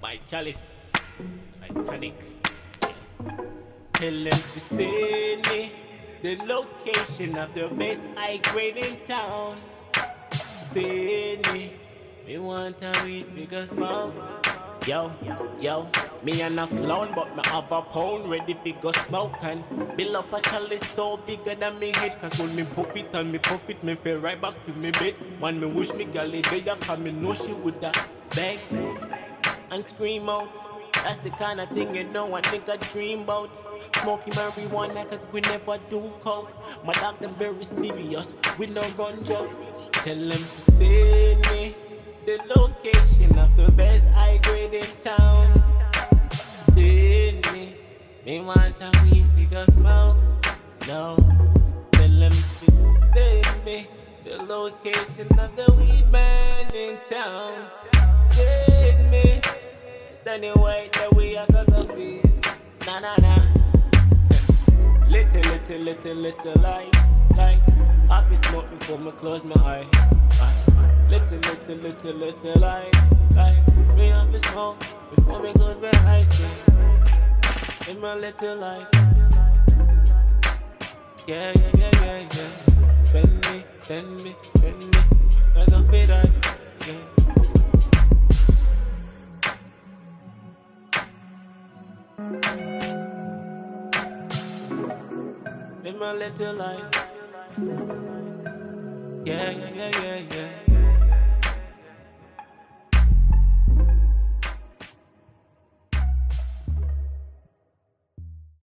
My chalice, Titanic. Tell them to send me the location of the best high grade in town. Send me, me want a weed because smoke. Yo, yo, me and a clown, but me have a pound ready fi go smoke and build up a chalice so bigger than me head. Cause when me puff it and me puff it, me feel right back to me bed. Man, me wish me gal it there, cause me know she would have beg and scream out. That's the kind of thing you know I think I dream about. Smoking marijuana cause we never do coke. My doctor very serious, we no run joke. Tell them to send me the location me want a weed figure smoke. No, tell them to send me the location of the weed man in town. Send me. Anyway, that we are gonna be. Na na na. Little, little, little, little light, light. I be smoke before me close my eye. Little, little, little, little light, light. Me I feel smoke before me close my eyes. In my little life. Yeah, yeah, yeah, yeah, yeah. Send me, send me, send me. Like a fit eye. Yeah. in my little life. Yeah, yeah, yeah, yeah, yeah.